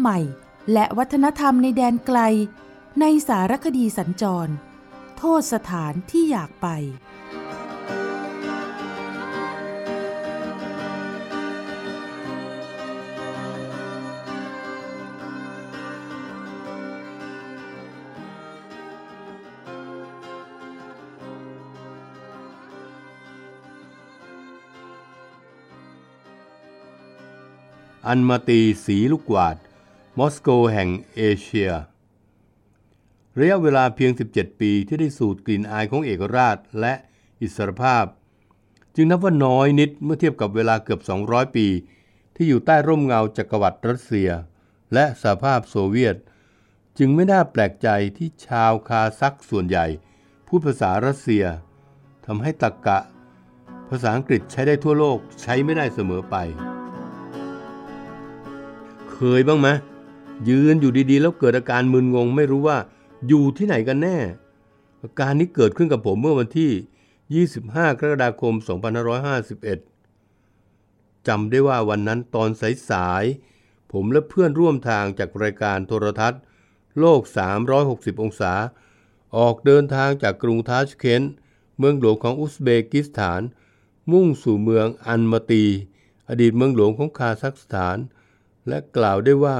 ใหม่ และวัฒนธรรมในแดนไกล ในสารคดีสัญจร โทษสถานที่อยากไป อันมาตีสีลูกกวาด มอสโกแห่งเอเชีย ระยะเวลาเพียง 17 ปีที่ได้สูดกลิ่นอายของเอกราชและอิสรภาพ จึงนับว่าน้อยนิดเมื่อเทียบกับเวลาเกือบ 200 ปี ที่อยู่ใต้ร่มเงาจักรวรรดิรัสเซีย และสหภาพโซเวียต จึงไม่น่าแปลกใจที่ชาวคาซักส่วนใหญ่พูดภาษารัสเซียทำให้ตรกกะ ภาษาอังกฤษใช้ได้ทั่วโลกใช้ไม่ได้เสมอไป เคยบ้างไหม ยืนอยู่ดีๆ แล้วเกิดอาการมึนงง ไม่รู้ว่าอยู่ที่ไหนกันแน่ อาการนี้เกิดขึ้นกับผมเมื่อวันที่ 25 กรกฎาคม 2551 จำได้ว่าวันนั้นตอนสายๆ ผมและเพื่อนร่วมทางจากรายการโทรทัศน์ โลก 360 องศา ออกเดินทางจากกรุงทาชเคนเมืองหลวงของอุซเบกิสถาน มุ่งสู่เมืองอัลมาตี อดีตเมืองหลวงของคาซัคสถาน และกล่าวได้ว่า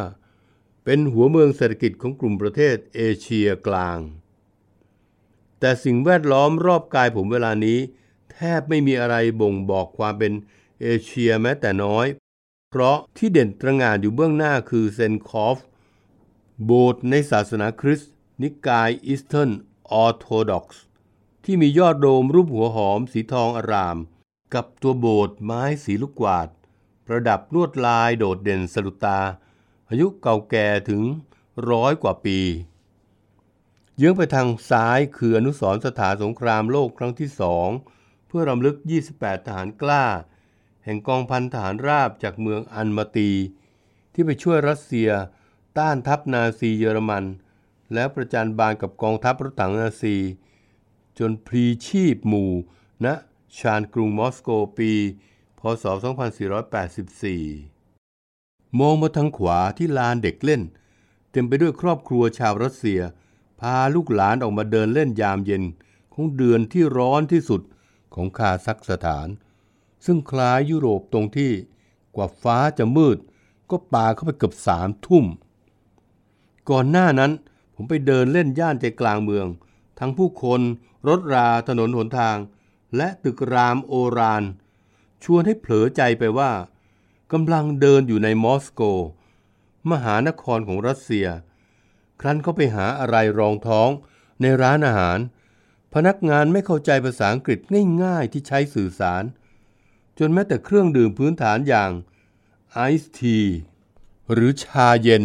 เป็นหัวเมืองเศรษฐกิจของกลุ่มประเทศเอเชียกลาง แต่สิ่งแวดล้อมรอบกายผมเวลานี้ แทบไม่มีอะไรบ่งบอกความเป็นเอเชียแม้แต่น้อย เพราะที่เด่นตระหง่านอยู่เบื้องหน้าคือเซนคอฟ โบสถ์ในศาสนาคริสต์นิกาย Eastern Orthodox ที่มียอดโดมรูปหัวหอมสีทองอร่าม กับตัวโบสถ์ไม้สีลูกกวาด ประดับลวดลายโดดเด่นสะดุดตา อายุเก่าแก่ถึงร้อยกว่าปีเยื้องไปทางซ้ายคืออนุสรณ์สถานสงครามโลกครั้งที่สองเพื่อรำลึก 28 ทหารกล้า แห่งกองพันทหารราบจากเมืองอัลมาตี ที่ไปช่วยรัสเซียต้านทัพนาซีเยอรมัน แล้วประจัญบานกับกองทัพรถถังนาซี จนพลีชีพหมู่ณนะชานกรุงมอสโกปี พศ 2484 มองมาทางขวาที่ลานเด็กเล่น เต็มไปด้วยครอบครัวชาวรัสเซีย พาลูกหลานออกมาเดินเล่นยามเย็น ของเดือนที่ร้อนที่สุดของคาซัคสถาน ซึ่งคล้ายยุโรปตรงที่กว่าฟ้าจะมืด ก็ปาเข้าไปเกือบสามทุ่ม ก่อนหน้านั้นผมไปเดินเล่นย่านใจกลางเมือง ทั้งผู้คนรถราถนนหนทาง และตึกรามโอราน ชวนให้เผลอใจไปว่า กำลังเดินอยู่ในมอสโก มหานครของรัสเซีย ครั้นเขาไปหาอะไรรองท้องในร้านอาหาร พนักงานไม่เข้าใจภาษาอังกฤษง่ายๆที่ใช้สื่อสาร จนแม้แต่เครื่องดื่มพื้นฐานอย่างไอซ์ทีหรือชาเย็น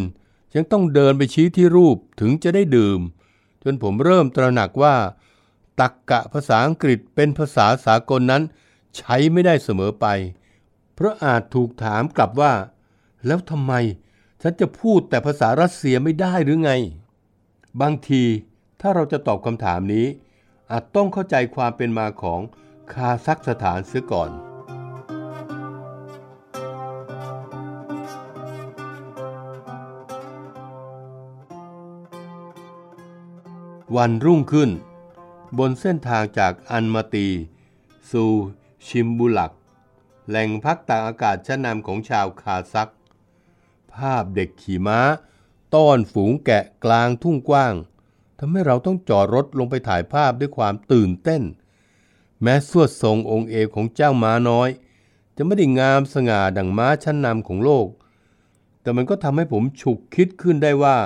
ยังต้องเดินไปชี้ที่รูปถึงจะได้ดื่ม จนผมเริ่มตระหนักว่าตักกะภาษาอังกฤษเป็นภาษาสากลนั้นใช้ไม่ได้เสมอไป เพราะอาจถูกถามกลับว่า แล้วทำไมฉันจะพูดแต่ภาษารัสเซียไม่ได้หรือไง บางทีถ้าเราจะตอบคำถามนี้ อาจต้องเข้าใจความเป็นมาของคาซัคสถานเสียก่อน วันรุ่งขึ้น บนเส้นทางจากอันมาตี สู่ชิมบุลัก แหล่งพักตากอากาศชั้นนำของชาวคาซัก ภาพเด็กขี่ม้า ต้อนฝูงแกะกลางทุ่งกว้างทำให้เราต้องจอดรถลงไปถ่ายภาพด้วยความตื่นเต้น แม้สวดทรงองค์เอกของเจ้าม้าน้อย จะไม่ได้งามสง่าดังม้าชั้นนำของโลก แต่มันก็ทำให้ผมฉุกคิดขึ้นได้ว่า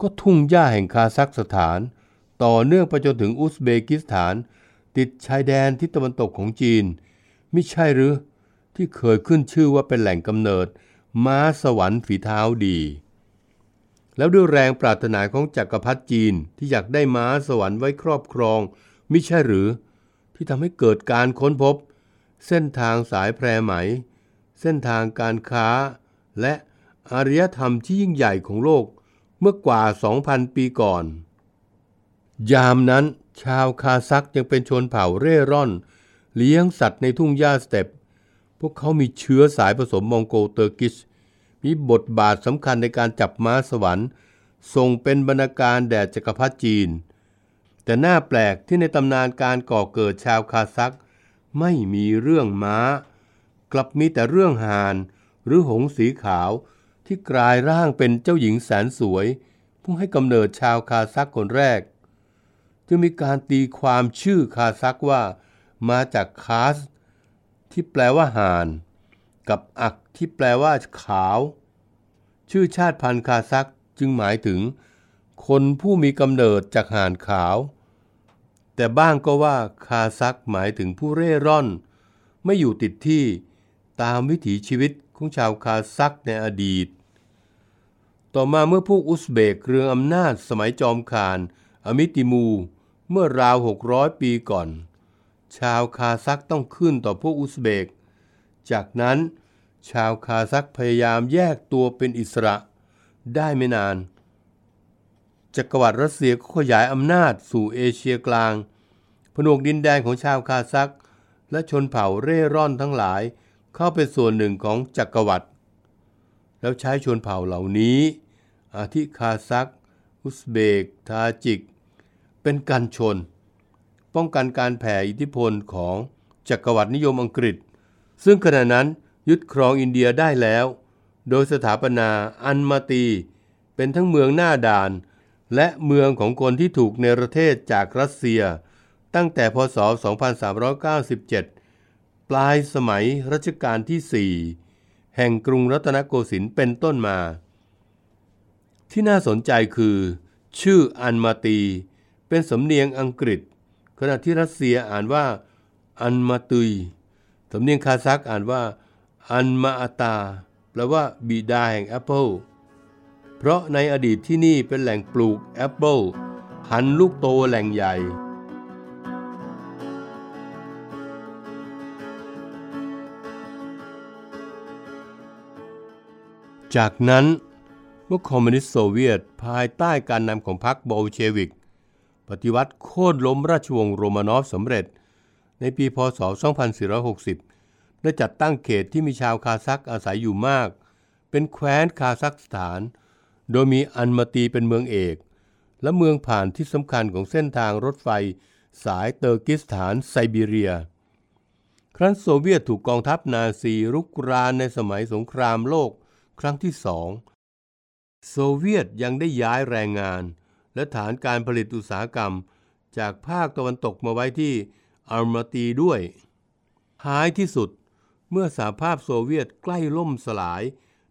ก็ทุ่งหญ้าแห่งคาซัคสถาน ต่อเนื่องไปจนถึงอุซเบกิสถาน ติดชายแดนทิศตะวันตกของจีน ม่ใช่หรือ ที่เคยขึ้นชื่อว่าเป็นแหล่งกำเนิด ม้าสวรรค์ฝีเท้าดี แล้วด้วยแรงปรารถนาของจักรพรรดิจีนที่อยากได้ม้าสวรรค์ไว้ครอบครอง มิใช่หรือ ที่ทำให้เกิดการค้นพบ เส้นทางสายแพรไหม เส้นทางการค้า และอารยธรรมที่ยิ่งใหญ่ของโลกเมื่อกว่า 2,000 ปีก่อน ยามนั้นชาวคาซักยังเป็นชนเผ่าเร่ร่อน เลี้ยงสัตว์ในทุ่งหญ้าสเต็ป พวกเขามีเชื้อสายผสมมองโกลเตอร์กิช มีบทบาทสำคัญในการจับม้าสวรรค์ ส่งเป็นบรรณาการแด่จักรพรรดิจีน แต่น่าแปลกที่ในตำนานการก่อเกิดชาวคาซัก ไม่มีเรื่องม้า กลับมีแต่เรื่องห่านหรือหงส์สีขาวที่กลายร่างเป็นเจ้าหญิงแสนสวย ผู้ให้กำเนิดชาวคาซักคนแรก จึงมีการตีความชื่อคาซักว่า มาจากคาส ที่แปลว่าห่าน กับอักที่แปลว่าขาว ชื่อชาติพันธุ์คาซักจึงหมายถึง คนผู้มีกำเนิดจากห่านขาว แต่บ้างก็ว่าคาซักหมายถึงผู้เร่ร่อน ไม่อยู่ติดที่ตามวิถีชีวิตของชาวคาซักในอดีต ต่อมาเมื่อพวกอุซเบกเรืองอำนาจสมัยจอมคาน อมิติมู เมื่อราว 600 ปีก่อน ชาวคาซักต้องขึ้นต่อพวกอุซเบก จากนั้น ชาวคาซักพยายามแยกตัวเป็นอิสระ ได้ไม่นาน จักรวรรดิรัสเซียก็ขยายอำนาจสู่เอเชียกลาง ผนวกดินแดนของชาวคาซัก และชนเผ่าเร่ร่อนทั้งหลายเข้าเป็นส่วนหนึ่งของจักรวรรดิแล้วใช้ชนเผ่าเหล่านี้ อาทิคาซักอุซเบก ทาจิก เป็นกันชน ป้องกันการแผ่อิทธิพลของจักรวรรดินิยมอังกฤษ ซึ่งขณะนั้นยึดครองอินเดียได้แล้ว โดยสถาปนาอันมาตี เป็นทั้งเมืองหน้าด่าน และเมืองของคนที่ถูกเนรเทศจากรัสเซีย ตั้งแต่พศ 2397 ปลายสมัยรัชกาลที่ 4 แห่งกรุงรัตนโกสินทร์เป็นต้นมา ที่น่าสนใจคือ ชื่ออัลมาตี เป็นสำเนียงอังกฤษ ขณะที่รัสเซียอ่านว่าอัลมาตุย สำเนียงคาซักอ่านว่าอัลมาอาตาแปลว่าบิดาแห่งแอปเปิลเพราะในอดีตที่นี่เป็นแหล่งปลูกแอปเปิลพันธุ์ลูกโตแหล่งใหญ่จากนั้นเมื่อคอมมิวนิสต์โซเวียตภายใต้การนำของพรรคบอลเชวิก ปฏิวัติโค่นล้มราชวงศ์โรมานอฟสำเร็จ ในปีพศ 2460ได้จัดตั้งเขตที่มีชาวคาซักอาศัยอยู่มาก เป็นแคว้นคาซัคสถาน โดยมีอัลมาตีเป็นเมืองเอก และเมืองผ่านที่สำคัญของเส้นทางรถไฟสายเตอร์กิสถานไซบีเรีย ครั้นโซเวียตถูกกองทัพนาซีรุกรานในสมัยสงครามโลกครั้งที่สองโซเวียตยังได้ย้ายแรงงาน และฐานการผลิตอุตสาหกรรม จากภาคตะวันตกมาไว้ที่อัลมาตีด้วย ท้ายที่สุด เมื่อสหภาพโซเวียตใกล้ล่มสลาย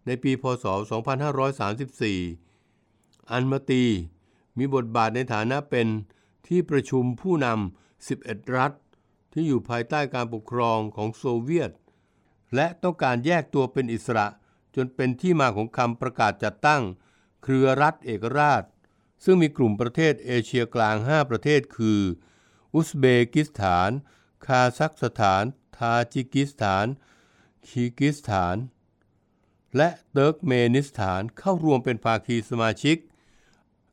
ในปีพศ 2534 อันมาตีมีบทบาทในฐานะเป็นที่ประชุมผู้นำ 11 รัฐ ที่อยู่ภายใต้การปกครองของโซเวียต และต้องการแยกตัวเป็นอิสระ จนเป็นที่มาของคำประกาศจัดตั้ง เครือรัฐเอกราช ซึ่งมีกลุ่มประเทศเอเชียกลาง 5 ประเทศคือ อุซเบกิสถาน คาซัคสถาน ทาจิกิสถาน คีร์กีซสถาน และเติร์กเมนิสถานเข้ารวมเป็นภาคีสมาชิก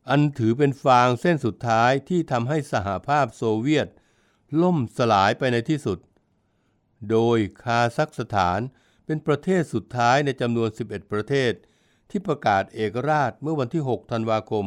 อันถือเป็นฟางเส้นสุดท้ายที่ทำให้สหภาพโซเวียต ล่มสลายไปในที่สุด โดยคาซัคสถานเป็นประเทศสุดท้ายในจำนวน 11 ประเทศ ที่ประกาศเอกราชเมื่อวันที่ 6 ธันวาคม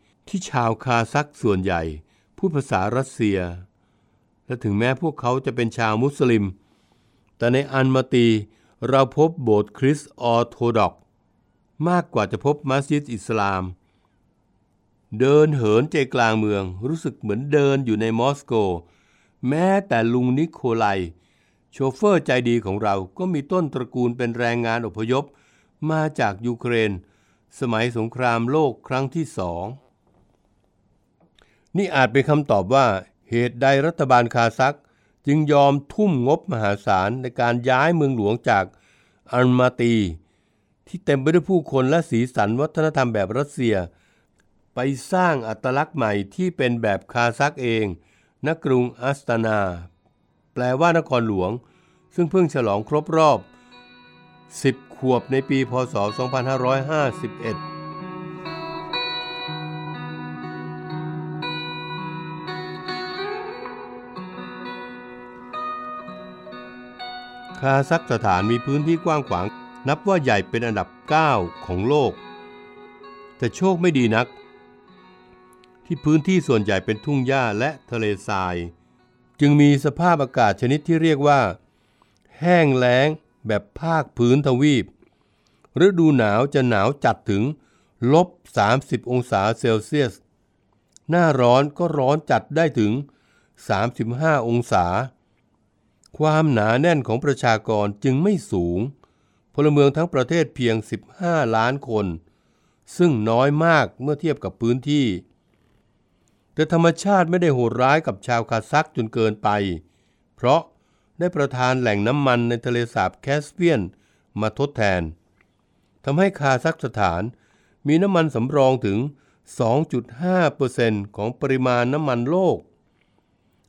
ที่ชาวคาซักส่วนใหญ่พูดภาษารัสเซีย และถึงแม้พวกเขาจะเป็นชาวมุสลิม แต่ในอันมาตีเราพบโบสถ์คริสต์ออโธดอกมากกว่าจะพบมัสยิดอิสลาม เดินเหินใจกลางเมืองรู้สึกเหมือนเดินอยู่ในมอสโก แม้แต่ลุงนิโคไล โชเฟอร์ใจดีของเราก็มีต้นตระกูลเป็นแรงงานอพยพ มาจากยูเครน สมัยสงครามโลกครั้งที่สอง นี่อาจเป็นคำตอบว่าเหตุใดรัฐบาลคาซัก จึงยอมทุ่มงบมหาศาลในการย้ายเมืองหลวงจากอัลมาตี ที่เต็มไปด้วยผู้คนและสีสันวัฒนธรรมแบบรัสเซีย ไปสร้างอัตลักษณ์ใหม่ที่เป็นแบบคาซักเองณกรุงอัสตานา แปลว่านครหลวง ซึ่งเพิ่งฉลองครบรอบ 10 ขวบในปีพศ 2551 คาซัคสถานมีพื้นที่กว้างขวาง นับว่าใหญ่เป็นอันดับ 9 ของโลก แต่โชคไม่ดีนัก ที่พื้นที่ส่วนใหญ่เป็นทุ่งหญ้าและทะเลทราย จึงมีสภาพอากาศชนิดที่เรียกว่า แห้งแล้งแบบภาคพื้นทวีป ฤดูหนาวจะหนาวจัดถึงลบ 30 องศาเซลเซียส หน้าร้อนก็ร้อนจัดได้ถึง 35 องศา ความหนาแน่นของประชากรจึงไม่สูง พลเมืองทั้งประเทศเพียง 15 ล้านคน ซึ่งน้อยมากเมื่อเทียบกับพื้นที่ แต่ธรรมชาติไม่ได้โหดร้ายกับชาวคาซักจนเกินไป เพราะได้ประทานแหล่งน้ำมันในทะเลสาบแคสเปียนมาทดแทนทำให้คาซักสถานมีน้ำมันสำรองถึง 2.5%ของปริมาณน้ำมันโลก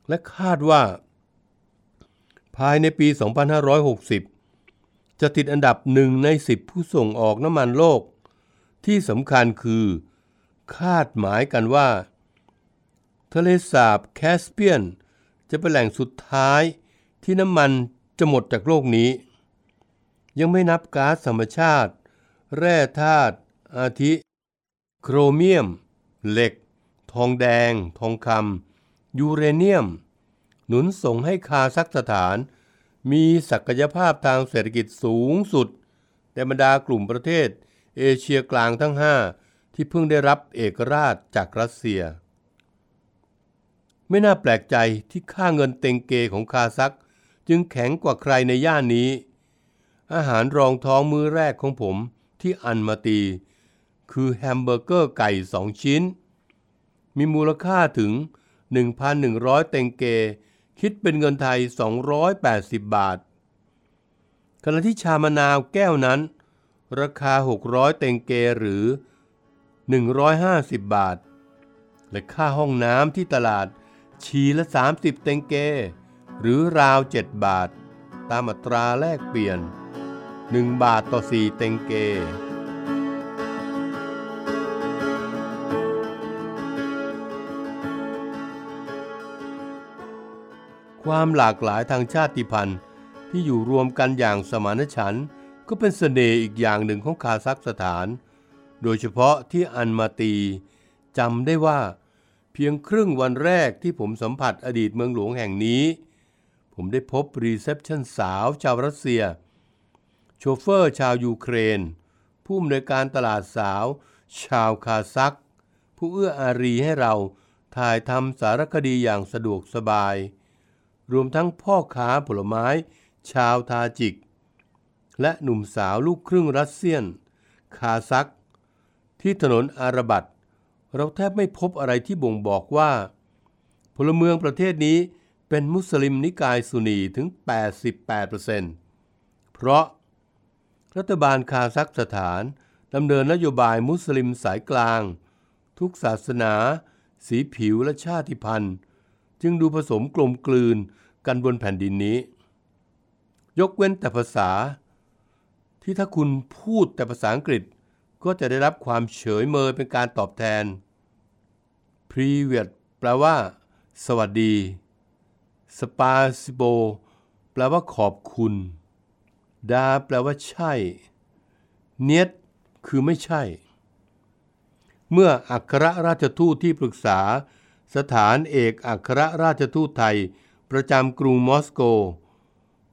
และคาดว่า ภายในปี 2560 จะติดอันดับหนึ่งใน 10 ผู้ส่งออกน้ำมันโลก ที่สำคัญคือ คาดหมายกันว่า ทะเลสาบแคสเปียน จะเป็นแหล่งสุดท้ายที่น้ำมันจะหมดจากโลกนี้ ยังไม่นับก๊าซธรรมชาติ แร่ธาตุอาทิ โครเมียม เหล็ก ทองแดง ทองคำยูเรเนียม หนุนส่งให้คาซักสถาน มีศักยภาพทางเศรษฐกิจสูงสุด ในบรรดากลุ่มประเทศ เอเชียกลางทั้ง 5 ที่เพิ่งได้รับเอกราชจากรัสเซีย ไม่น่าแปลกใจที่ค่าเงินเต็งเกของคาซัก จึงแข็งกว่าใครในย่านนี้ อาหารรองท้องมื้อแรกของผมที่อัลมาตี คือแฮมเบอร์เกอร์ไก่2ชิ้น มีมูลค่าถึง 1,100 เต็งเก คิดเป็นเงินไทย 280 บาท ขณะที่ชามะนาวแก้วนั้น ราคา 600 เตงเกหรือ 150 บาท และค่าห้องน้ำที่ตลาดชีละ 30 เตงเก หรือราว 7 บาท ตามอัตราแลกเปลี่ยน 1 บาทต่อ 4 เตงเก ความหลากหลายทางชาติพันธุ์ ที่อยู่รวมกันอย่างสมานฉันท์ก็เป็นเสน่ห์อีกอย่างหนึ่งของคาซัคสถาน โดยเฉพาะที่อัลมาตีจำได้ว่า เพียงครึ่งวันแรกที่ผมสัมผัสอดีตเมืองหลวงแห่งนี้ ผมได้พบ reception สาวชาวรัสเซีย โชเฟอร์ชาวยูเครน ผู้อำนวยการตลาดสาว ชาวคาซักผู้เอื้ออารีให้เราถ่ายทำสารคดีอย่างสะดวกสบาย รวมทั้งพ่อค้าผลไม้ ชาวทาจิก และหนุ่มสาวลูกครึ่งรัสเซียน คาซัก ที่ถนนอาราบัตเราแทบไม่พบอะไรที่บ่งบอกว่า พลเมืองประเทศนี้เป็นมุสลิมนิกายซุนีถึง 88%เพราะ รัฐบาลคาซัคสถานดำเนินนโยบายมุสลิมสายกลาง ทุกศาสนา สีผิวและชาติพันธุ์ จึงดูผสมกลมกลืนกันบนแผ่นดินนี้ ยกเว้นแต่ภาษา ที่ถ้าคุณพูดแต่ภาษาอังกฤษก็จะได้รับความเฉยเมยเป็นการตอบแทน Privet แปลว่า สวัสดี Spasibo แปลว่าขอบคุณ ดา แปลว่าใช่ เนียตคือไม่ใช่ เมื่ออัครราชทูตที่ปรึกษา สถานเอกอัครราชทูตไทย ประจำกรุงมอสโก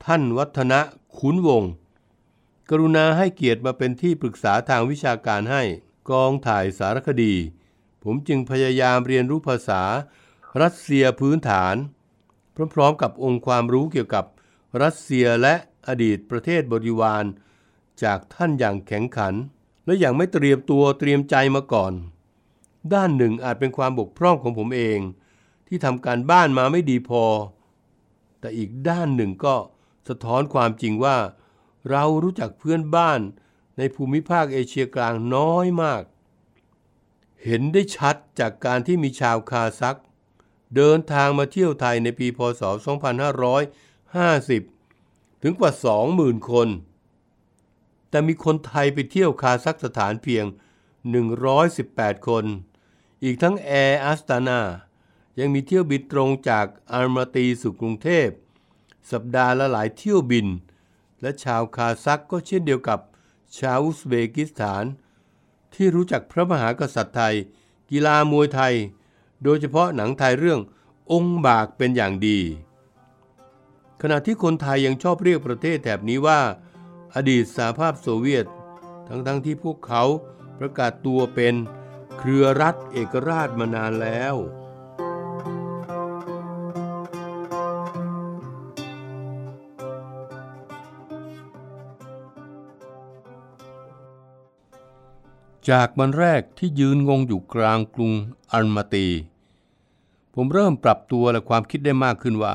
ท่านวัฒนะขุนวงศ์กรุณาให้เกียรติมาเป็นที่ปรึกษาทางวิชาการให้กองถ่ายสารคดี ผมจึงพยายามเรียนรู้ภาษา รัสเซียพื้นฐาน พร้อมๆกับองค์ความรู้เกี่ยวกับรัสเซียและอดีตประเทศบริวาร จากท่านอย่างแข็งขัน และอย่างไม่เตรียมตัวเตรียมใจมาก่อน ด้านหนึ่งอาจเป็นความบกพร่องของผมเอง ที่ทำการบ้านมาไม่ดีพอ แต่อีกด้านหนึ่งก็สะท้อนความจริงว่า เรารู้จักเพื่อนบ้านในภูมิภาคเอเชียกลางน้อยมาก เห็นได้ชัดจากการที่มีชาวคาซัก เดินทางมาเที่ยวไทยในปีพศ 2550 ถึงกว่า 20,000 คน แต่มีคนไทยไปเที่ยวคาซัคสถานเพียง 118 คน อีกทั้งแอร์อัสตานายังมีเที่ยวบินตรงจากอัลมาตีสู่กรุงเทพ สัปดาห์ละหลายเที่ยวบิน และชาวคาซักก็เช่นเดียวกับชาวอุซเบกิสถาน ที่รู้จักพระมหากษัตริย์ไทย กีฬามวยไทย โดยเฉพาะหนังไทยเรื่ององค์บากเป็นอย่างดี ขณะที่คนไทยยังชอบเรียกประเทศแถบนี้ว่า อดีตสหภาพโซเวียต ทั้งๆทที่พวกเขาประกาศตัวเป็น เครือรัฐเอกราชมานานแล้ว จากวันแรกที่ยืนงงอยู่กลางกรุงอัลมาตี ผมเริ่มปรับตัวและความคิดได้มากขึ้นว่า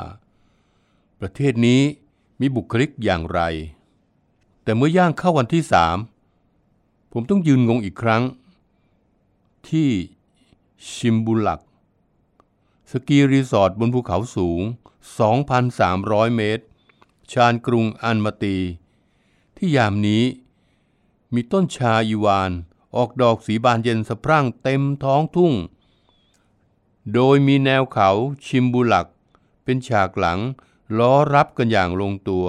ประเทศนี้มีบุคลิกอย่างไร แต่เมื่อย่างเข้าวันที่สามผมต้องยืนงงอีกครั้ง ที่ชิมบุลัก สกีรีสอร์ทบนภูเขาสูง 2,300 เมตร ชานกรุงอันมาตี ที่ยามนี้มีต้นชาอีวาน ออกดอกสีบานเย็นสะพรั่งเต็มท้องทุ่ง โดยมีแนวเขาชิมบุลัก เป็นฉากหลังล้อรับกันอย่างลงตัว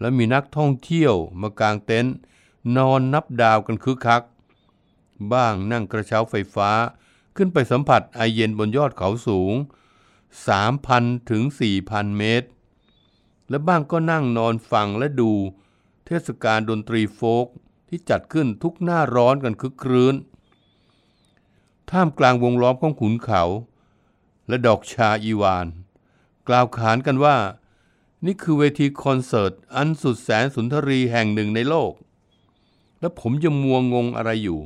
และมีนักท่องเที่ยวมากางเต็นท์นอนนับดาวกันคึกคัก บ้างนั่งกระเช้าไฟฟ้า ขึ้นไปสัมผัสไอเย็นบนยอดเขาสูง 3,000 ถึง 4,000 เมตร และบ้างก็นั่งนอนฟังและดู เทศกาลดนตรีโฟกที่จัดขึ้นทุกหน้าร้อนกันคึกครื้น ท่ามกลางวงล้อมของขุนเขา และดอกชาอีวาน กล่าวขานกันว่า นี่คือเวทีคอนเสิร์ต อันสุดแสนสุนทรีแห่งหนึ่งในโลกและผมจะมัวงงอะไรอยู่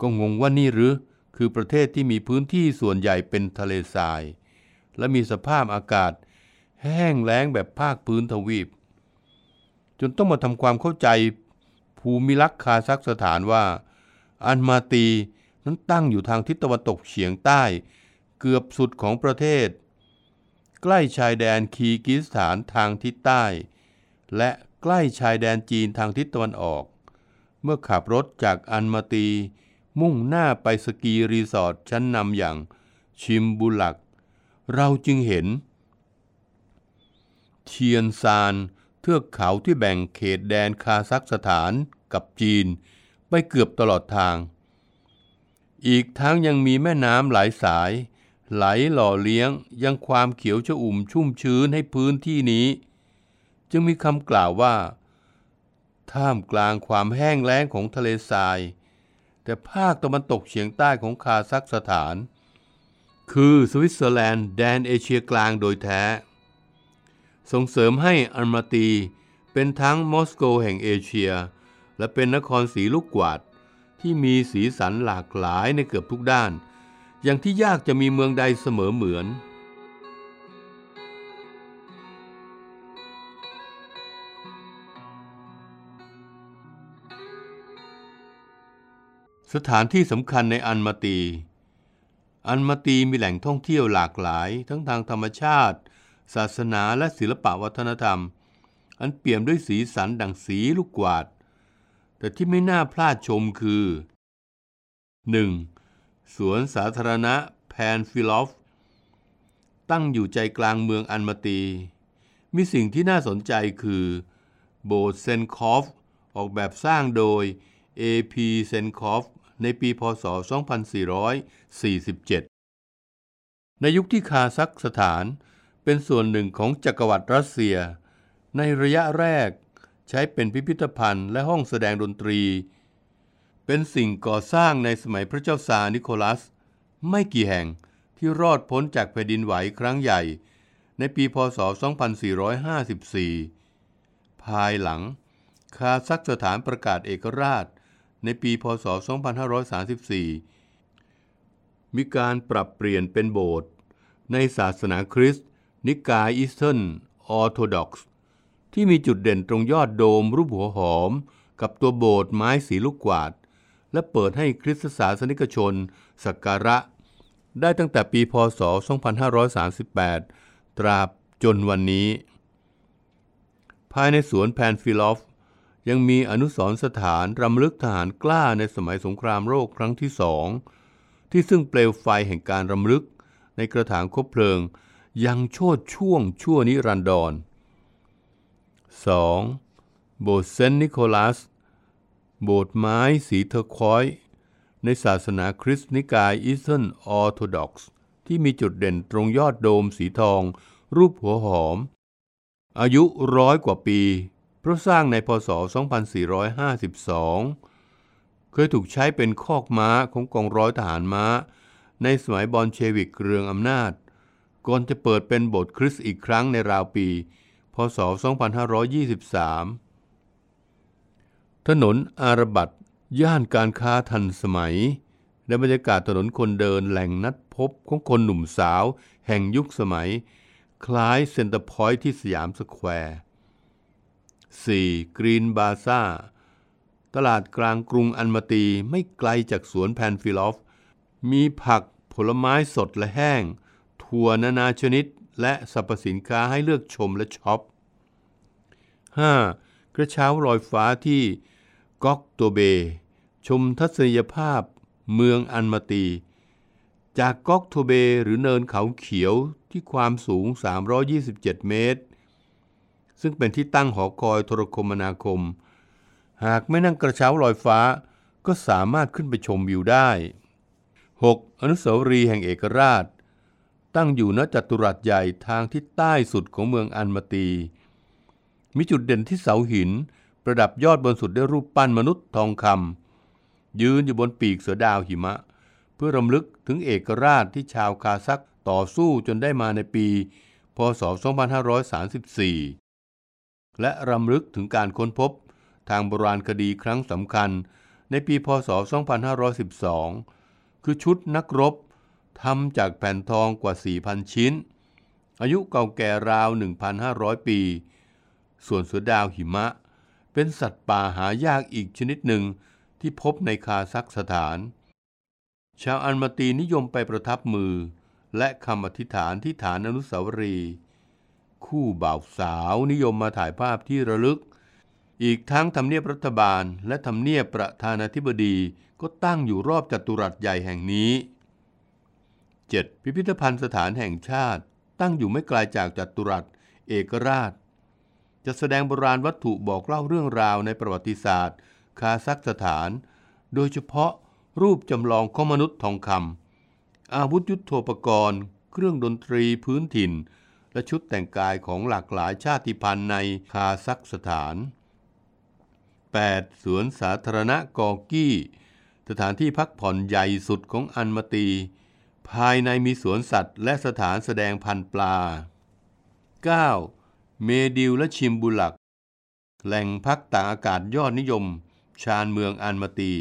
ก็งงว่านี่หรือคือประเทศที่มีพื้นที่ส่วนใหญ่เป็นทะเลทราย และมีสภาพอากาศ แห้งแล้งแบบภาคพื้นทวีป จนต้องมาทำความเข้าใจภูมิลักษณ์คาซัคสถานว่า อันมาตีนั้นตั้งอยู่ทางทิศตะวันตกเฉียงใต้ เกือบสุดของประเทศ ใกล้ชายแดนคีกิสถานทางทิศใต้ และใกล้ชายแดนจีนทางทิศตะวันออก เมื่อขับรถจากอันมาตี มุ่งหน้าไปสกีรีสอร์ทชั้นนำอย่างชิมบุลัก เราจึงเห็น เทียนซานเทือกเขาที่แบ่งเขตแดนคาซัคสถานกับจีน ไปเกือบตลอดทาง อีกทั้งยังมีแม่น้ำหลายสาย ไหลหล่อเลี้ยงยังความเขียวชอุ่มชุ่มชื้นให้พื้นที่นี้ จึงมีคำกล่าวว่า ท่ามกลางความแห้งแล้งของทะเลทราย แต่ภาคตะวันตกเฉียงใต้ของคาซัคสถาน คือสวิตเซอร์แลนด์แดนเอเชียกลางโดยแท้ ส่งเสริมให้อัลมาตีเป็นทั้งมอสโกแห่งเอเชีย และเป็นนครสีลูกกวาดที่มีสีสันหลากหลายในเกือบทุกด้าน อย่างที่ยากจะมีเมืองใดเสมอเหมือน สถานที่สำคัญในอัลมาตี อัลมาตีมีแหล่งท่องเที่ยวหลากหลาย ทั้งทางธรรมชาติ ศาสนาและศิลปวัฒนธรรม อันเปี่ยมด้วยสีสันดังสีลูกกวาด แต่ที่ไม่น่าพลาดชมคือ 1. สวนสาธารณะแพนฟิลอฟ ตั้งอยู่ใจกลางเมืองอัลมาตี มีสิ่งที่น่าสนใจคือ โบสถ์เซนคอฟ ออกแบบสร้างโดย A.P. เซนคอฟ ในปีพศ 2447 ในยุคที่คาซัคสถานเป็นส่วนหนึ่งของจักรวรรดิรัสเซีย ในระยะแรกใช้เป็นพิพิธภัณฑ์และห้องแสดงดนตรี เป็นสิ่งก่อสร้างในสมัยพระเจ้าซาร์นิโคลัส ไม่กี่แห่งที่รอดพ้นจากแผ่นดินไหวครั้งใหญ่ ในปีพศ 2454 ภายหลังคาซัคสถานประกาศเอกราช ในปีพศ 2534 มีการปรับเปลี่ยนเป็นโบสถ์ในศาสนาคริสต์นิกายอีสเทิร์นออร์โธดอกซ์ที่มีจุดเด่นตรงยอดโดมรูปหัวหอม กับตัวโบสถ์ไม้สีลูกกวาด และเปิดให้คริสตศาสนิกชน สักการะ ได้ตั้งแต่ปีพศ 2538 ตราบจนวันนี้ ภายในสวนแพนฟิลอฟ ยังมีอนุสรณ์สถานรำลึกทหารกล้าในสมัยสงครามโลกครั้งที่สอง ที่ซึ่งเปลวไฟแห่งการรำลึก ในกระถางคบเพลิง ยังโชติช่วงชั่วนิรันดร 2. โบสถ์เซนต์นิโคลัส โบสถ์ไม้สีเทอร์ควอยซ์ในศาสนาคริสต์นิกายอีสเทิร์นออร์โธดอกซ์ที่มีจุดเด่นตรงยอดโดมสีทอง รูปหัวหอม อายุร้อยกว่าปี เพราะสร้างในพศ 2452 เคยถูกใช้เป็นคอกม้าของกองร้อยทหารม้า ในสมัยบอลเชวิกเรืองอำนาจ ก่อนจะเปิดเป็นโบสถ์คริสต์อีกครั้งในราวปี พศ 2523 ถนนอารบัตย่านการค้าทันสมัย และบรรยากาศถนนคนเดินแหล่งนัดพบของคนหนุ่มสาว แห่งยุคสมัย คล้ายเซ็นเตอร์พอยท์ที่สยามสแควร์ 4. กรีนบาซาร์ ตลาดกลางกรุงอัลมาตีไม่ไกลจากสวนแพนฟิลอฟ มีผักผลไม้สดและแห้ง ถั่วนานาชนิด และสรรพสินค้าให้เลือกชมและช็อป 5. กระเช้าลอยฟ้าที่ก๊อกโตเบ ชมทัศนียภาพเมืองอันมาตี จากก๊อกโตเบหรือเนินเขาเขียวที่ความสูง 327 เมตร ซึ่งเป็นที่ตั้งหอคอยโทรคมนาคม หากไม่นั่งกระเช้าลอยฟ้า ก็สามารถขึ้นไปชมวิวได้ 6. อนุสาวรีย์แห่งเอกราช ตั้งอยู่ณจัตุรัสใหญ่ทางทิศใต้สุดของเมืองอันมาตี มีจุดเด่นที่เสาหิน ประดับยอดบนสุดด้วยรูปปั้นมนุษย์ทองคำยืนอยู่บนปีกเสือดาวหิมะ เพื่อรำลึกถึงเอกราชที่ชาวคาซักต่อสู้จนได้มาในปี พศ 2534 และรำลึกถึงการค้นพบทางโบราณคดีครั้งสำคัญในปีพศ 2512 คือชุดนักรบทำจากแผ่นทองกว่า 4,000 ชิ้น อายุเก่าแก่ราว 1,500 ปี ส่วนเสือดาวหิมะ เป็นสัตว์ป่าหายากอีกชนิดหนึ่งที่พบในคาซักสถาน ชาวอันมาตีนิยมไปประทับมือ และคำอธิษฐานที่ฐานอนุสาวรีย์ คู่บ่าวสาวนิยมมาถ่ายภาพที่ระลึก อีกทั้งทำเนียบรัฐบาล และทำเนียบประธานาธิบดีก็ตั้งอยู่รอบจัตุรัสใหญ่แห่งนี้ 7. พิพิธภัณฑ์สถานแห่งชาติ ตั้งอยู่ไม่ไกลาจากจัตุรัสเอกราช จะแสดงโบราณวัตถุบอกเล่าเรื่องราวในประวัติศาสตร์ คาซักสถาน โดยเฉพาะรูปจำลองของมนุษย์ทองคำอาวุธยุทโธปกรณ์ เครื่องดนตรีพื้นถิ่น และชุดแต่งกายของหลากหลายชาติพันธุ์ในคาซักสถาน 8. สวนสาธารณะกอกี้ สถานที่พักผ่อนใหญ่สุดของอันมาตี ภายในมีสวนสัตว์ และสถานแสดงพันธุ์ปลา 9. เมดิลและชิมบุลัก แหล่งพักตากอากาศยอดนิยม ชานเมืองอันมาตี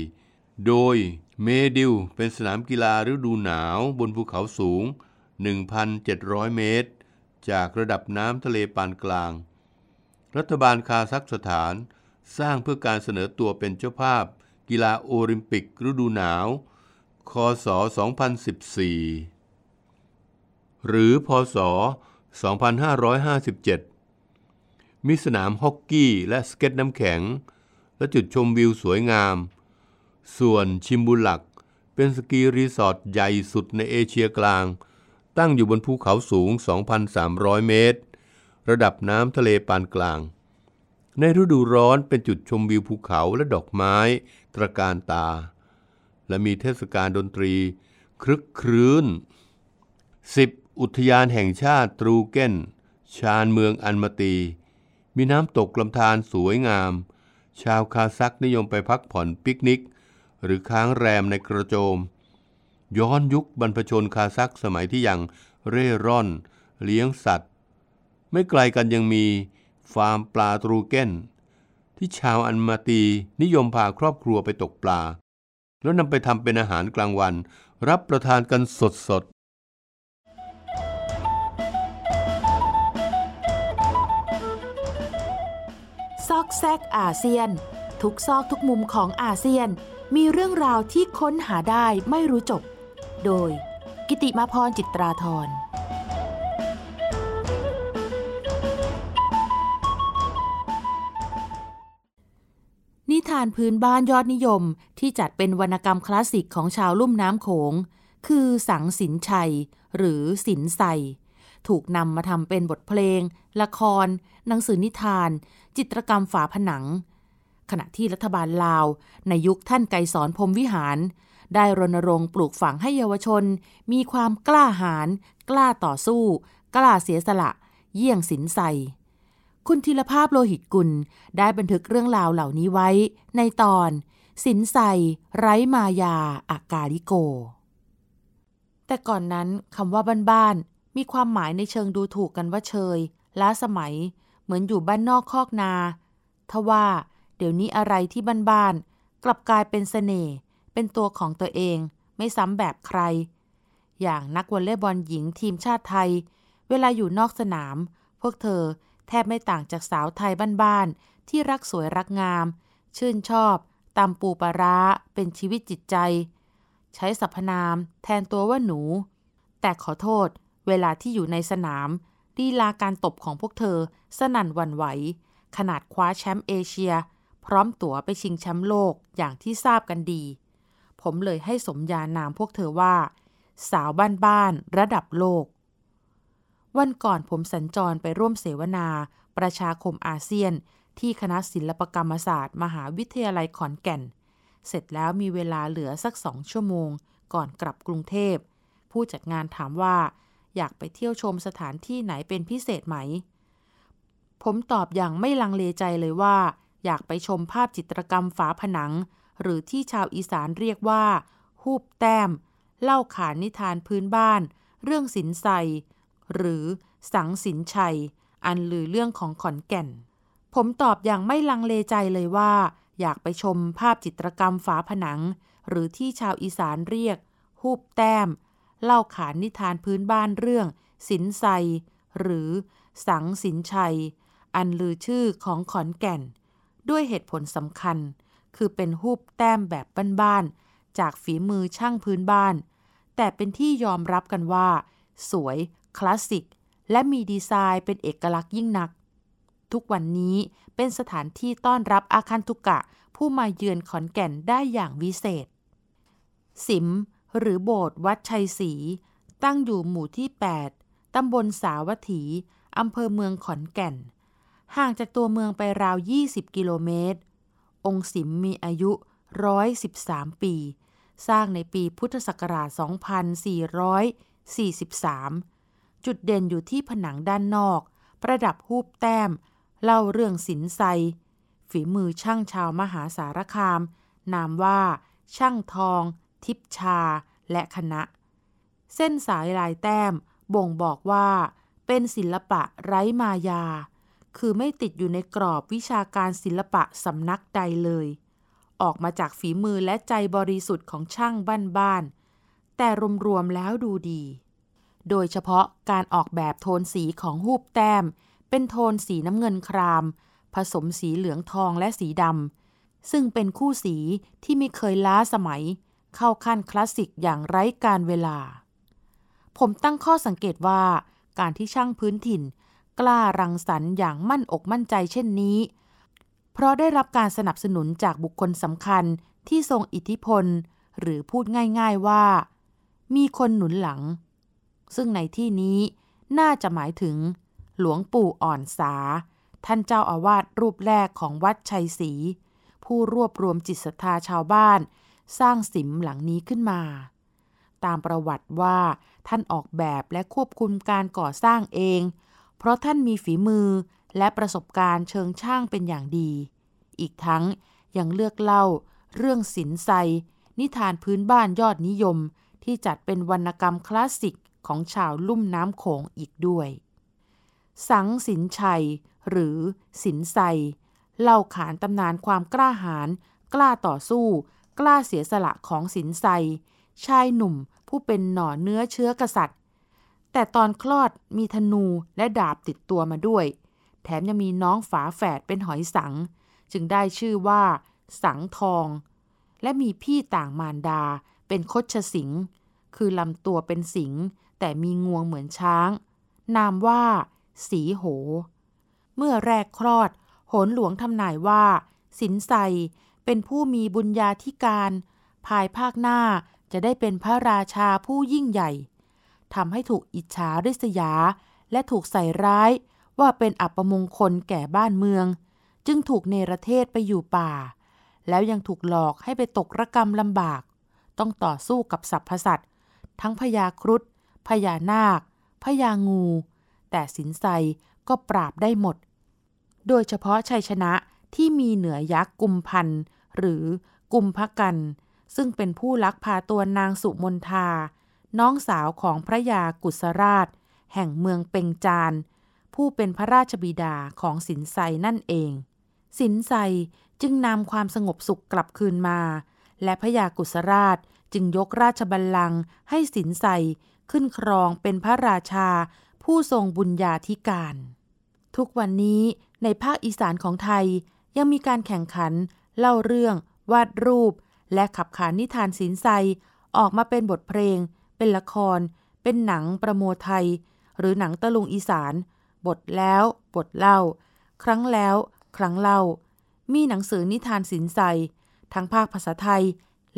โดยเมดิลเป็นสนามกีฬาฤดูหนาวบนภูเขาสูง 1,700 เมตร จากระดับน้ำทะเลปานกลาง รัฐบาลคาซัคสถานสร้างเพื่อการเสนอตัวเป็นเจ้าภาพ กีฬาโอลิมปิกฤดูหนาว คศ 2014 หรือพศ 2557 มีสนามฮอกกี้และสเก็ตน้ำแข็ง และจุดชมวิวสวยงาม ส่วนชิมบุลักเป็นสกีรีสอร์ทใหญ่สุดในเอเชียกลาง ตั้งอยู่บนภูเขาสูง 2,300 เมตร ระดับน้ำทะเลปานกลาง ในฤดูร้อนเป็นจุดชมวิวภูเขาและดอกไม้ ตระการตา และมีเทศกาลดนตรี ครึกครื้น 10. อุทยานแห่งชาติตรูเก้น ชานเมืองอันมาตี มีน้ำตกลำธารสวยงาม ชาวคาซักนิยมไปพักผ่อนปิกนิก หรือค้างแรมในกระโจม ย้อนยุคบรรพชนคาซักสมัยที่ยังเร่ร่อน เลี้ยงสัตว์ ไม่ไกลกันยังมีฟาร์มปลาตรูเก้น ที่ชาวอันมาตีนิยมพาครอบครัวไปตกปลา แล้วนำไปทำเป็นอาหารกลางวัน รับประทานกันสดซอกแซกอาเซียน ทุกซอกทุกมุมของอาเซียนมีเรื่องราวที่ค้นหาได้ไม่รู้จบ โดยกิติมาพรจิตราธรนิทานพื้นบ้านยอดนิยมที่จัดเป็นวรรณกรรมคลาสสิกของชาวลุ่มน้ำโขง คือสังสินชัย หรือสินใสถูกนำมาทำเป็นบทเพลง ละคร หนังสือนิทาน จิตรกรรมฝาผนัง ขณะที่รัฐบาลลาว ในยุคท่านไกรสอนพรมวิหาร ได้รณรงค์ปลูกฝังให้เยาวชน มีความกล้าหาญกล้าต่อสู้ กล้าเสียสละ เยี่ยงสินใสคุณธีรภาพโลหิตกุล ได้บันทึกเรื่องราวเหล่านี้ไว้ ในตอน สินใสไร้มายาอากาลิโก แต่ก่อนนั้นคำว่าบ้านๆมีความหมายในเชิงดูถูกกันว่าเชยล้าสมัย เหมือนอยู่บ้านนอกคอกนาทว่า เดี๋ยวนี้อะไรที่บ้านๆกลับกลายเป็นเสน่ห์ เป็นตัวของตัวเองไม่ซ้ำแบบใคร อย่างนักวอลเลย์บอลหญิงทีมชาติไทย เวลาอยู่นอกสนาม พวกเธอแทบไม่ต่างจากสาวไทยบ้านๆที่รักสวยรักงาม ชื่นชอบตำปูปลาร้าเป็นชีวิตจิตใจ ใช้สรรพนามแทนตัวว่าหนู แต่ขอโทษ เวลาที่อยู่ในสนามลีลาการตบของพวกเธอสนั่นวันไหว ขนาดคว้าแชมป์เอเชีย พร้อมตั๋วไปชิงแชมป์โลกอย่างที่ทราบกันดี ผมเลยให้สมญานามพวกเธอว่า สาวบ้านๆระดับโลก วันก่อนผมสัญจรไปร่วมเสวนา ประชาคมอาเซียน ที่คณะศิลปกรรมศาสตร์ มหาวิทยาลัยขอนแก่น เสร็จแล้วมีเวลาเหลือสักสองชั่วโมง ก่อนกลับกรุงเทพ ผู้จัดงานถามว่า อยากไปเที่ยวชมสถานที่ไหนเป็นพิเศษไหม ผมตอบอย่างไม่ลังเลใจเลยว่า อยากไปชมภาพจิตรกรรมฝาผนัง หรือที่ชาวอีสานเรียกว่า ฮูบแต้ม เล่าขานนิทานพื้นบ้าน เรื่องสินใสหรือสังสินชัย อันลือเรื่องของขอนแก่น ผมตอบอย่างไม่ลังเลใจเลยว่า อยากไปชมภาพจิตรกรรมฝาผนัง หรือที่ชาวอีสานเรียก ฮูบแต้ม เล่าขานนิทานพื้นบ้านเรื่องสินไซหรือสังสินชัย อันลือชื่อของขอนแก่น ด้วยเหตุผลสำคัญ คือเป็นฮูบแต้มแบบบ้านๆ จากฝีมือช่างพื้นบ้าน แต่เป็นที่ยอมรับกันว่า สวย คลาสสิก และมีดีไซน์เป็นเอกลักษณ์ยิ่งนัก ทุกวันนี้เป็นสถานที่ต้อนรับอาคันทุกะ ผู้มาเยือนขอนแก่นได้อย่างวิเศษ สิม หรือโบสถ์วัดชัยศรีตั้งอยู่หมู่ที่ 8 ตำบลสาวัตถี อำเภอเมืองขอนแก่น ห่างจากตัวเมืองไปราว 20 กิโลเมตร องค์สิมมีอายุ 113 ปี สร้างในปีพุทธศักราช 2443 จุดเด่นอยู่ที่ผนังด้านนอก ประดับหูปแต้ม เล่าเรื่องสินไซ ฝีมือช่างชาวมหาสารคาม นามว่า ช่างทอง ทิพชา และคณะ เส้นสายลายแต้มบ่งบอกว่า เป็นศิลปะไร้มายา คือไม่ติดอยู่ในกรอบวิชาการศิลปะสำนักใดเลย ออกมาจากฝีมือและใจบริสุทธิ์ของช่างบ้านๆ แต่รวมๆแล้วดูดี โดยเฉพาะการออกแบบโทนสีของหูบแต้ม เป็นโทนสีน้ำเงินคราม ผสมสีเหลืองทองและสีดำ ซึ่งเป็นคู่สีที่ไม่เคยล้าสมัย เข้าขั้นคลาสสิกอย่างไร้การเวลา ผมตั้งข้อสังเกตว่าการที่ช่างพื้นถิ่น กล้ารังสรรค์อย่างมั่นอกมั่นใจเช่นนี้ เพราะได้รับการสนับสนุนจากบุคคลสำคัญที่ทรงอิทธิพล หรือพูดง่ายๆว่า มีคนหนุนหลัง ซึ่งในที่นี้น่าจะหมายถึง หลวงปู่อ่อนสา ท่านเจ้าอาวาสรูปแรกของวัดชัยศรีผู้รวบรวมจิตศรัทธาชาวบ้าน สร้างสิมหลังนี้ขึ้นมา ตามประวัติว่าท่านออกแบบและควบคุมการก่อสร้างเอง เพราะท่านมีฝีมือและประสบการณ์เชิงช่างเป็นอย่างดี อีกทั้งยังเลือกเล่า เรื่องศิลไซนิทานพื้นบ้านยอดนิยม ที่จัดเป็นวรรณกรรมคลาสสิกของชาวลุ่มน้ำโขงอีกด้วย สังสินชัย หรือสินไซเล่าขานตำนานความกล้าหาญกล้าต่อสู้ กล้าเสียสละของสินไซชายหนุ่มผู้เป็นหน่อเนื้อเชื้อกษัตริย์ แต่ตอนคลอดมีธนูและดาบติดตัวมาด้วย แถมยังมีน้องฝาแฝดเป็นหอยสัง จึงได้ชื่อว่า สังทอง และมีพี่ต่างมารดาเป็นคดชสิง คือลำตัวเป็นสิง แต่มีงวงเหมือนช้าง นามว่า สีโห เมื่อแรกคลอด โหนหลวงทำนายว่า สินไซเป็นผู้มีบุญญาธิการ ภายภาคหน้าจะได้เป็นพระราชาผู้ยิ่งใหญ่ ทำให้ถูกอิจฉาริษยา และถูกใส่ร้ายว่าเป็นอัปมงคลแก่บ้านเมือง จึงถูกเนรเทศไปอยู่ป่า แล้วยังถูกหลอกให้ไปตกระกรรมลำบาก ต้องต่อสู้กับสัพพสัตว์ทั้งพญาครุฑพญานาคพญางู แต่สินไซก็ปราบได้หมด โดยเฉพาะชัยชนะที่มีเหนือยักษ์กุมพันหรือกุมพกัน ซึ่งเป็นผู้ลักพาตัวนางสุมนทา น้องสาวของพระยากุศราช แห่งเมืองเปงจาน ผู้เป็นพระราชบิดาของสินไซนั่นเอง สินไซจึงนำความสงบสุขกลับคืนมา และพระยากุศราชจึงยกราชบัลลังก์ให้สินไซขึ้นครองเป็นพระราชา ผู้ทรงบุญญาธิการ ทุกวันนี้ในภาคอีสานของไทยยังมีการแข่งขัน เล่าเรื่อง วาดรูป และขับขานนิทานสินไซออกมาเป็นบทเพลง เป็นละคร เป็นหนังประโมไทย หรือหนังตะลุงอีสาน บทแล้ว บทเล่า ครั้งแล้ว ครั้งเล่า มีหนังสือนิทานสินไซทั้งภาคภาษาไทย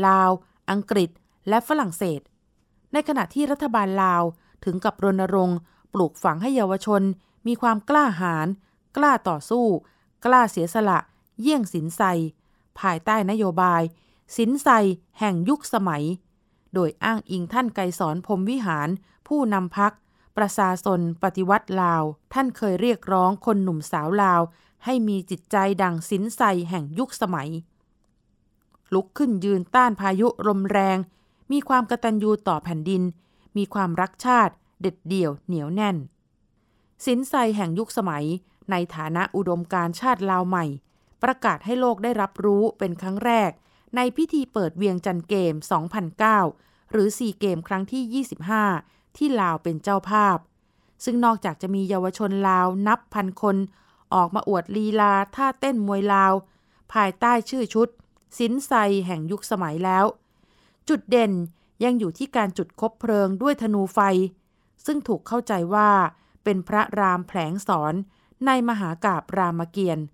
ลาว อังกฤษ และฝรั่งเศส ในขณะที่รัฐบาลลาวถึงกับรณรงค์ ปลูกฝังให้เยาวชน มีความกล้าหาญ กล้าต่อสู้ กล้าเสียสละ เยี่ยงสินไซภายใต้นโยบาย สินไซแห่งยุคสมัย โดยอ้างอิงท่านไกรสอนพรมวิหาร ผู้นำพัก ประชาชนปฏิวัติลาว ท่านเคยเรียกร้องคนหนุ่มสาวลาว ให้มีจิตใจดังสินไซแห่งยุคสมัย ลุกขึ้นยืนต้านพายุลมแรง มีความกตัญญูต่อแผ่นดิน มีความรักชาติ เด็ดเดี่ยวเหนียวแน่น สินไซแห่งยุคสมัย ในฐานะอุดมการชาติลาวใหม่ ประกาศให้โลกได้รับรู้เป็นครั้งแรก ในพิธีเปิดเวียงจันเกม 2009 หรือ 4 เกมครั้งที่ 25 ที่ลาวเป็นเจ้าภาพ ซึ่งนอกจากจะมีเยาวชนลาวนับพันคน ออกมาอวดลีลาท่าเต้นมวยลาว ภายใต้ชื่อชุด สินไซแห่งยุคสมัยแล้ว จุดเด่นยังอยู่ที่การจุดคบเพลิงด้วยธนูไฟ ซึ่งถูกเข้าใจว่าเป็นพระรามแผลงสอนในมหากาบรามเกียรติ์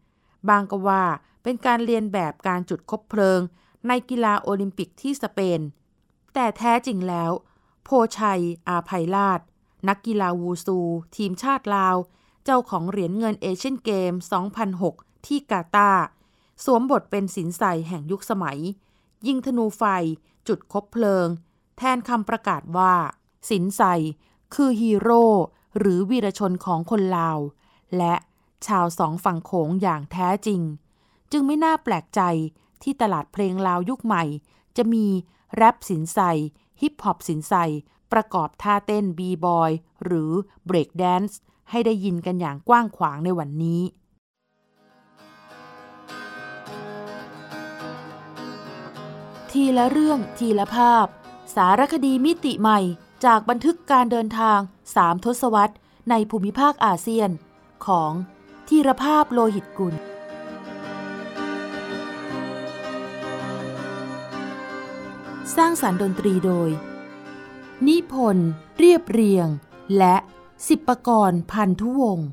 บางก็ว่าเป็นการเรียนแบบการจุดคบเพลิง ในกีฬาโอลิมปิกที่สเปน แต่แท้จริงแล้ว โพชัย อาภัยลาดนักกีฬาวูซู ทีมชาติลาว เจ้าของเหรียญเงินเอเชียนเกมส์ 2006 ที่กาตาร์สวมบทเป็นสินไซแห่งยุคสมัย ยิงธนูไฟ จุดคบเพลิง แทนคำประกาศว่า สินไซคือฮีโร่หรือวีรชนของคนลาว และชาวสองฝั่งโขงอย่างแท้จริง จึงไม่น่าแปลกใจ ที่ตลาดเพลงลาวยุคใหม่ จะมีแรปสินไซฮิปฮอปสินไซประกอบท่าเต้นบีบอยหรือเบรกแดนซ์ให้ได้ยินกันอย่างกว้างขวางในวันนี้ทีละเรื่องทีละภาพ สารคดีมิติใหม่จากบันทึกการเดินทางสามทศวรรษในภูมิภาคอาเซียน ของทีรภาพโลหิตกุล สร้างสารรค์ดนตรีโดย นิพนธ์เรียบเรียง และสิบประกรณ์พันธุวงศ์